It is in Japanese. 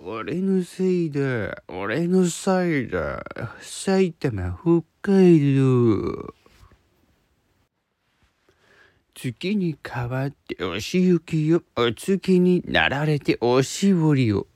俺のせいだ。俺のせいだ。埼玉、北海道。月に変わってお仕置きよ。お月になられておしぼりを。